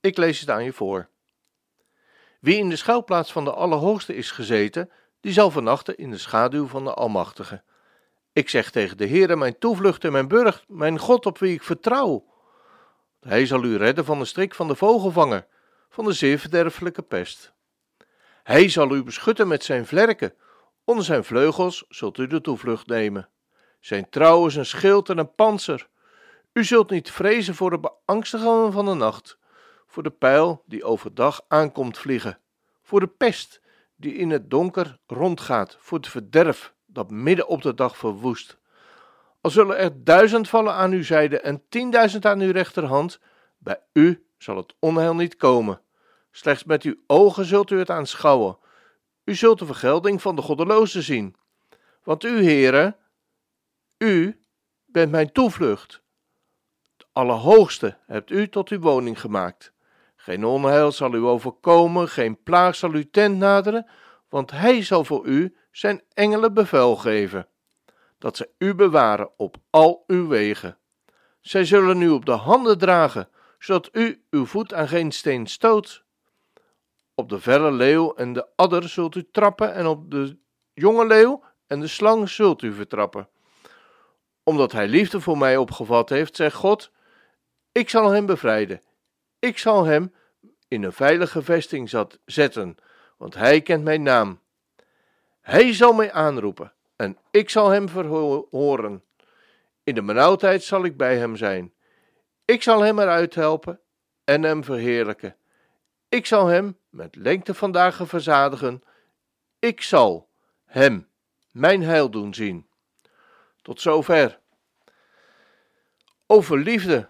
Ik lees het aan je voor. Wie in de schuilplaats van de Allerhoogste is gezeten, die zal vernachten in de schaduw van de Almachtige. Ik zeg tegen de Heere, mijn toevlucht en mijn burcht, mijn God op wie ik vertrouw. Hij zal u redden van de strik van de vogelvanger, van de zeer verderfelijke pest. Hij zal u beschutten met zijn vlerken, onder zijn vleugels zult u de toevlucht nemen. Zijn trouw is een schild en een panzer. U zult niet vrezen voor de beangstigingen van de nacht, voor de pijl die overdag aankomt vliegen, voor de pest die in het donker rondgaat, voor het verderf dat midden op de dag verwoest. Al zullen er duizend vallen aan uw zijde en tienduizend aan uw rechterhand, bij u zal het onheil niet komen. Slechts met uw ogen zult u het aanschouwen. U zult de vergelding van de goddelozen zien. Want u, heren, u bent mijn toevlucht. De Allerhoogste hebt u tot uw woning gemaakt. Geen onheil zal u overkomen, geen plaag zal uw tent naderen, want hij zal voor u zijn engelen bevel geven, dat ze u bewaren op al uw wegen. Zij zullen u op de handen dragen, zodat u uw voet aan geen steen stoot. Op de verre leeuw en de adder zult u trappen, en op de jonge leeuw en de slang zult u vertrappen. Omdat hij liefde voor mij opgevat heeft, zegt God: Ik zal hem bevrijden. Ik zal hem in een veilige vesting zetten, want hij kent mijn naam. Hij zal mij aanroepen en ik zal hem verhoren. In de benauwdheid zal ik bij hem zijn. Ik zal hem eruit helpen en hem verheerlijken. Ik zal hem met lengte van dagen verzadigen. Ik zal hem mijn heil doen zien. Tot zover. Over liefde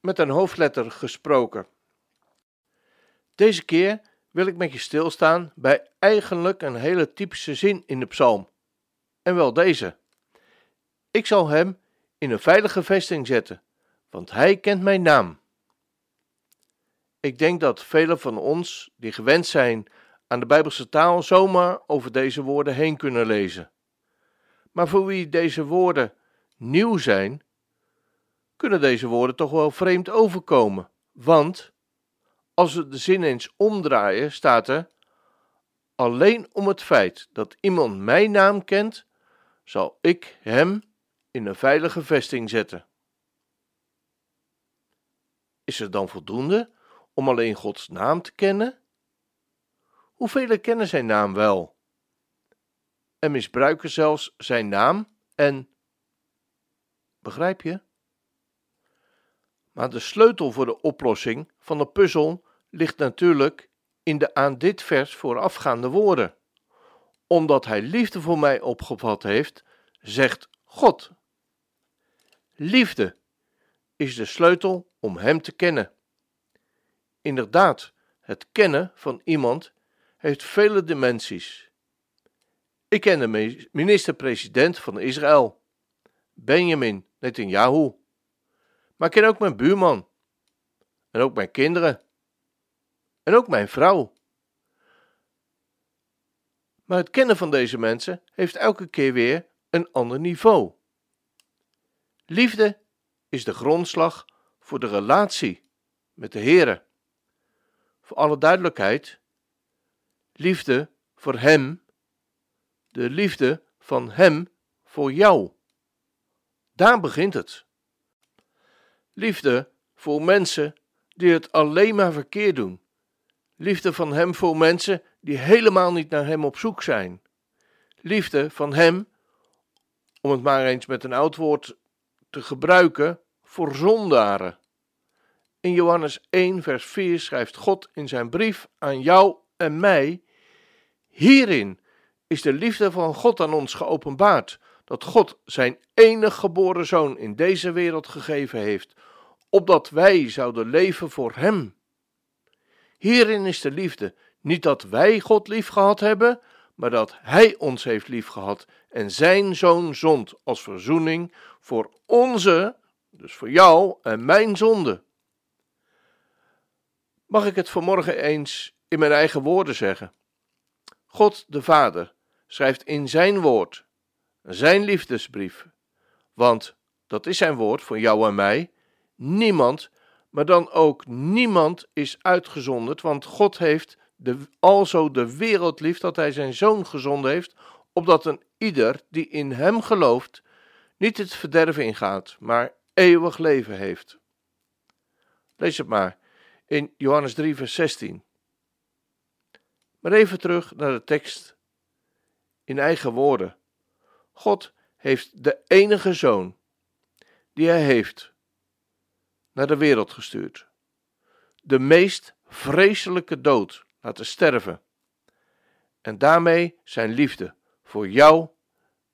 met een hoofdletter gesproken. Deze keer wil ik met je stilstaan bij eigenlijk een hele typische zin in de psalm. En wel deze: Ik zal hem in een veilige vesting zetten, want hij kent mijn naam. Ik denk dat velen van ons, die gewend zijn aan de Bijbelse taal, zomaar over deze woorden heen kunnen lezen. Maar voor wie deze woorden nieuw zijn, kunnen deze woorden toch wel vreemd overkomen. Want als we de zin eens omdraaien, staat er: Alleen om het feit dat iemand mijn naam kent, zal ik hem in een veilige vesting zetten. Is het dan voldoende om alleen Gods naam te kennen? Hoeveel kennen zijn naam wel? En misbruiken zelfs zijn naam en. Begrijp je? Maar de sleutel voor de oplossing van de puzzel ligt natuurlijk in de aan dit vers voorafgaande woorden. Omdat hij liefde voor mij opgevat heeft, zegt God. Liefde is de sleutel om hem te kennen. Inderdaad, het kennen van iemand heeft vele dimensies. Ik ken de minister-president van Israël, Benjamin Netanyahu. Maar ik ken ook mijn buurman en ook mijn kinderen en ook mijn vrouw. Maar het kennen van deze mensen heeft elke keer weer een ander niveau. Liefde is de grondslag voor de relatie met de Heere. Voor alle duidelijkheid, liefde voor Hem, de liefde van Hem voor jou. Daar begint het. Liefde voor mensen die het alleen maar verkeerd doen Liefde van Hem voor mensen die helemaal niet naar Hem op zoek zijn. Liefde van Hem, om het maar eens met een oud woord te gebruiken, voor zondaren. In Johannes 1, vers 4 schrijft God in zijn brief aan jou en mij: Hierin is de liefde van God aan ons geopenbaard, dat God zijn enig geboren zoon in deze wereld gegeven heeft, opdat wij zouden leven voor Hem. Hierin is de liefde, niet dat wij God lief gehad hebben, maar dat Hij ons heeft lief gehad en Zijn Zoon zond als verzoening voor onze, dus voor jou en mijn zonde. Mag ik het vanmorgen eens in mijn eigen woorden zeggen? God de Vader schrijft in Zijn woord, Zijn liefdesbrief, want dat is Zijn woord voor jou en mij, niemand, maar dan ook niemand is uitgezonderd, want God heeft de, alzo de wereld lief dat hij zijn zoon gezonden heeft, opdat een ieder die in hem gelooft niet het verderf ingaat, maar eeuwig leven heeft. Lees het maar in Johannes 3, vers 16. Maar even terug naar de tekst in eigen woorden. God heeft de enige zoon die hij heeft naar de wereld gestuurd. De meest vreselijke dood laten sterven. En daarmee zijn liefde voor jou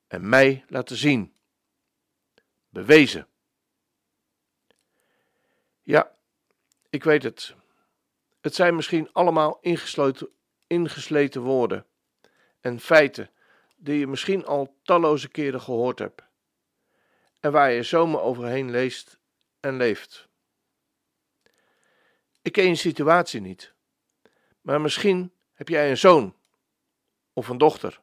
en mij laten zien. Bewezen. Ja, ik weet het. Het zijn misschien allemaal ingesleten woorden en feiten die je misschien al talloze keren gehoord hebt en waar je zomaar overheen leest en leeft. Ik ken je situatie niet. Maar misschien heb jij een zoon of een dochter.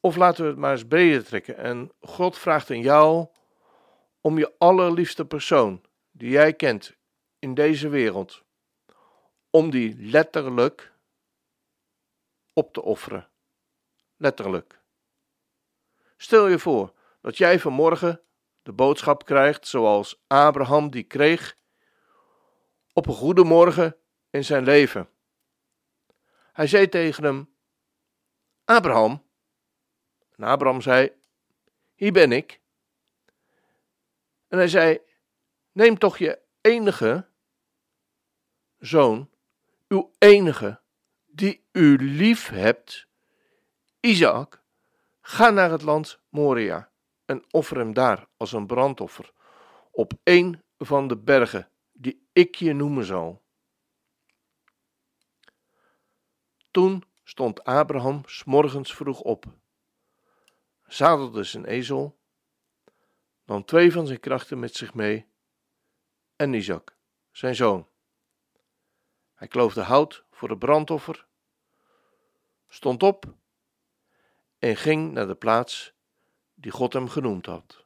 Of laten we het maar eens breder trekken en God vraagt aan jou om je allerliefste persoon die jij kent in deze wereld, om die letterlijk op te offeren. Letterlijk. Stel je voor dat jij vanmorgen de boodschap krijgt zoals Abraham die kreeg op een goede morgen in zijn leven. Hij zei tegen hem: Abraham. En Abraham zei: Hier ben ik. En hij zei: Neem toch je enige zoon, uw enige, die u lief hebt, Isaac, ga naar het land Moria en offer hem daar als een brandoffer op een van de bergen die ik je noemen zal. Toen stond Abraham s morgens vroeg op, zadelde zijn ezel, nam twee van zijn krachten met zich mee en Isaac, zijn zoon. Hij kloofde hout voor het brandoffer, stond op en ging naar de plaats die God hem genoemd had.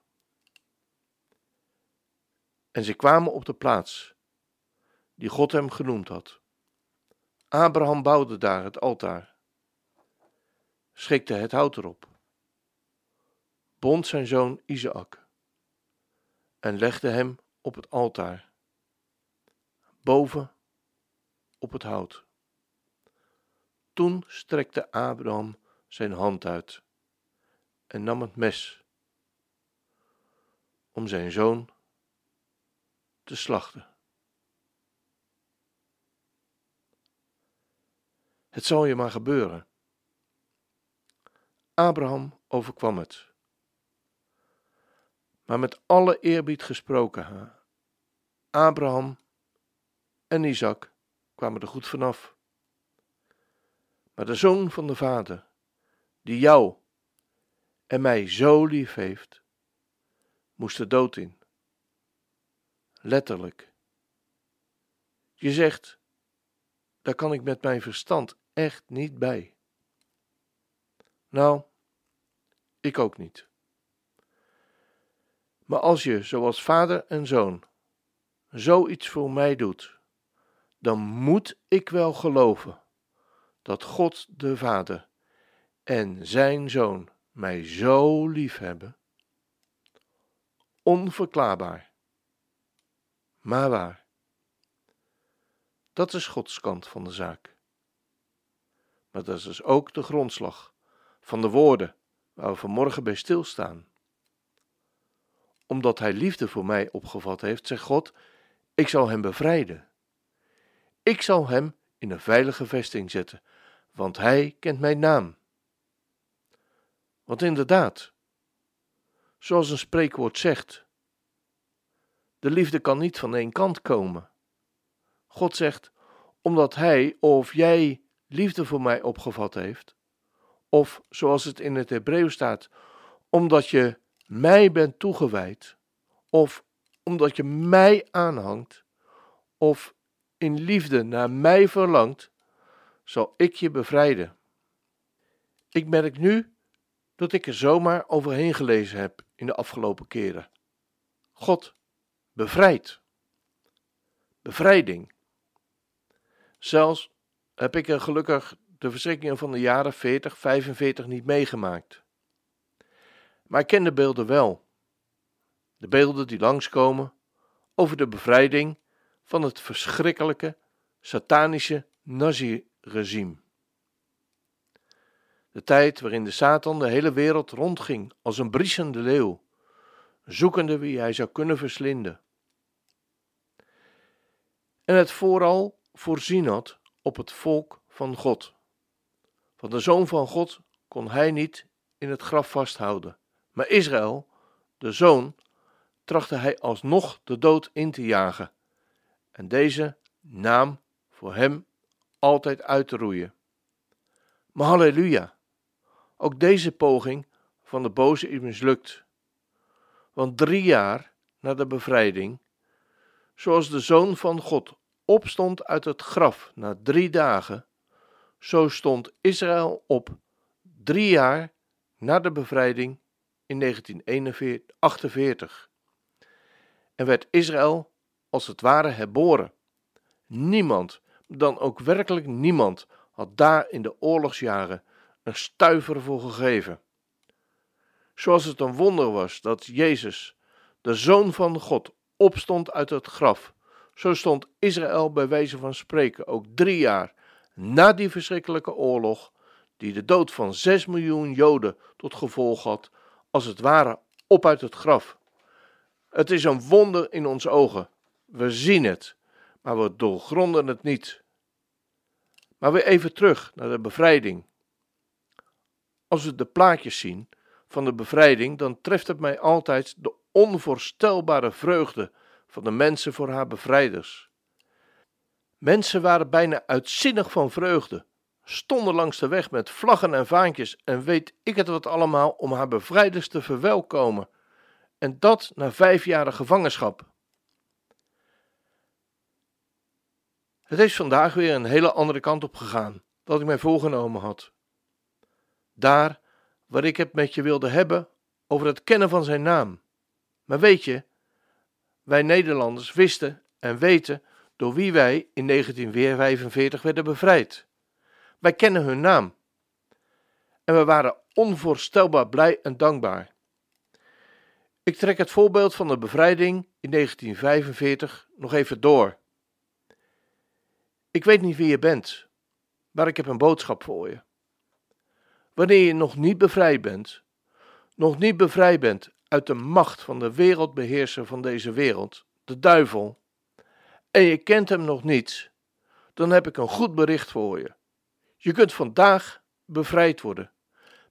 En ze kwamen op de plaats die God hem genoemd had. Abraham bouwde daar het altaar, schikte het hout erop, bond zijn zoon Isaac en legde hem op het altaar, boven op het hout. Toen strekte Abraham zijn hand uit en nam het mes om zijn zoon te slachten. Het zal je maar gebeuren. Abraham overkwam het. Maar met alle eerbied gesproken, Abraham en Isaac kwamen er goed vanaf. Maar de zoon van de vader, die jou en mij zo lief heeft, moest de dood in. Letterlijk. Je zegt, daar kan ik met mijn verstand echt niet bij. Nou, ik ook niet. Maar als je, zoals vader en zoon, zoiets voor mij doet, dan moet ik wel geloven dat God de Vader en zijn zoon mij zo lief hebben. Onverklaarbaar, maar waar. Dat is Gods kant van de zaak maar dat is dus ook de grondslag van de woorden waar we vanmorgen bij stilstaan. Omdat Hij liefde voor mij opgevat heeft, zegt God: Ik zal Hem bevrijden. Ik zal Hem in een veilige vesting zetten, want Hij kent mijn naam. Want inderdaad, zoals een spreekwoord zegt, de liefde kan niet van één kant komen. God zegt, omdat Hij of jij liefde voor mij opgevat heeft, of zoals het in het Hebreeuws staat, omdat je mij bent toegewijd, of omdat je mij aanhangt, of in liefde naar mij verlangt, zal ik je bevrijden. Ik merk nu dat ik er zomaar overheen gelezen heb in de afgelopen keren. God bevrijdt. Bevrijding. Zelfs heb ik er gelukkig de verschrikkingen van de jaren 40, 45 niet meegemaakt. Maar ik ken de beelden wel. De beelden die langskomen over de bevrijding van het verschrikkelijke satanische Nazi-regime. De tijd waarin de Satan de hele wereld rondging als een briesende leeuw, zoekende wie hij zou kunnen verslinden. En het vooral voorzien had op het volk van God. Van de zoon van God kon hij niet in het graf vasthouden, maar Israël, de zoon, trachtte hij alsnog de dood in te jagen en deze naam voor hem altijd uit te roeien. Maar halleluja, ook deze poging van de boze is mislukt. Want drie jaar na de bevrijding, zoals de Zoon van God opstond uit het graf na drie dagen, zo stond Israël op drie jaar na de bevrijding in 1948. En werd Israël als het ware herboren. Niemand, dan ook werkelijk niemand, had daar in de oorlogsjaren een stuiver voor gegeven. Zoals het een wonder was dat Jezus, de Zoon van God, opstond uit het graf, zo stond Israël bij wijze van spreken ook drie jaar na die verschrikkelijke oorlog, die de dood van zes miljoen Joden tot gevolg had, als het ware op uit het graf. Het is een wonder in onze ogen. We zien het, maar we doorgronden het niet. Maar weer even terug naar de bevrijding. Als we de plaatjes zien van de bevrijding, dan treft het mij altijd de onvoorstelbare vreugde van de mensen voor haar bevrijders. Mensen waren bijna uitzinnig van vreugde, stonden langs de weg met vlaggen en vaantjes en weet ik het wat allemaal om haar bevrijders te verwelkomen. En dat na vijf jaren gevangenschap. Het is vandaag weer een hele andere kant op gegaan dan ik mij voorgenomen had. Daar waar ik het met je wilde hebben over het kennen van zijn naam. Maar weet je, wij Nederlanders wisten en weten door wie wij in 1945 werden bevrijd. Wij kennen hun naam. En we waren onvoorstelbaar blij en dankbaar. Ik trek het voorbeeld van de bevrijding in 1945 nog even door. Ik weet niet wie je bent, maar ik heb een boodschap voor je. Wanneer je nog niet bevrijd bent, nog niet bevrijd bent uit de macht van de wereldbeheerser van deze wereld, de duivel, en je kent hem nog niet, dan heb ik een goed bericht voor je. Je kunt vandaag bevrijd worden.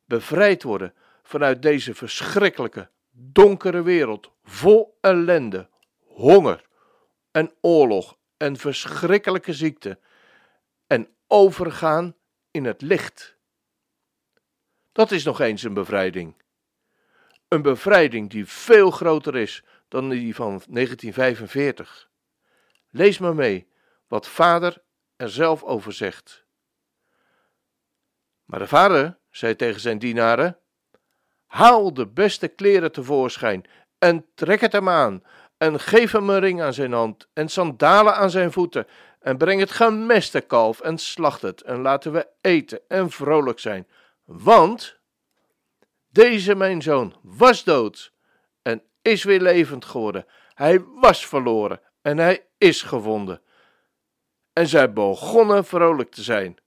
Bevrijd worden vanuit deze verschrikkelijke, donkere wereld, vol ellende, honger en oorlog en verschrikkelijke ziekte, en overgaan in het licht. Dat is nog eens een bevrijding. Een bevrijding die veel groter is dan die van 1945. Lees maar mee wat vader er zelf over zegt. Maar de vader zei tegen zijn dienaren: Haal de beste kleren tevoorschijn en trek het hem aan, en geef hem een ring aan zijn hand en sandalen aan zijn voeten, en breng het gemeste kalf en slacht het, en laten we eten en vrolijk zijn. Want deze mijn zoon was dood en is weer levend geworden. Hij was verloren en hij is gevonden. En zij begonnen vrolijk te zijn.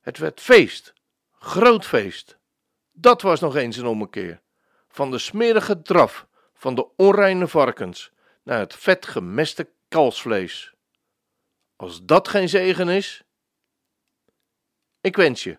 Het werd feest, groot feest. Dat was nog eens een ommekeer. Van de smerige draf van de onreine varkens naar het vet gemeste kalfsvlees. Als dat geen zegen is, ik wens je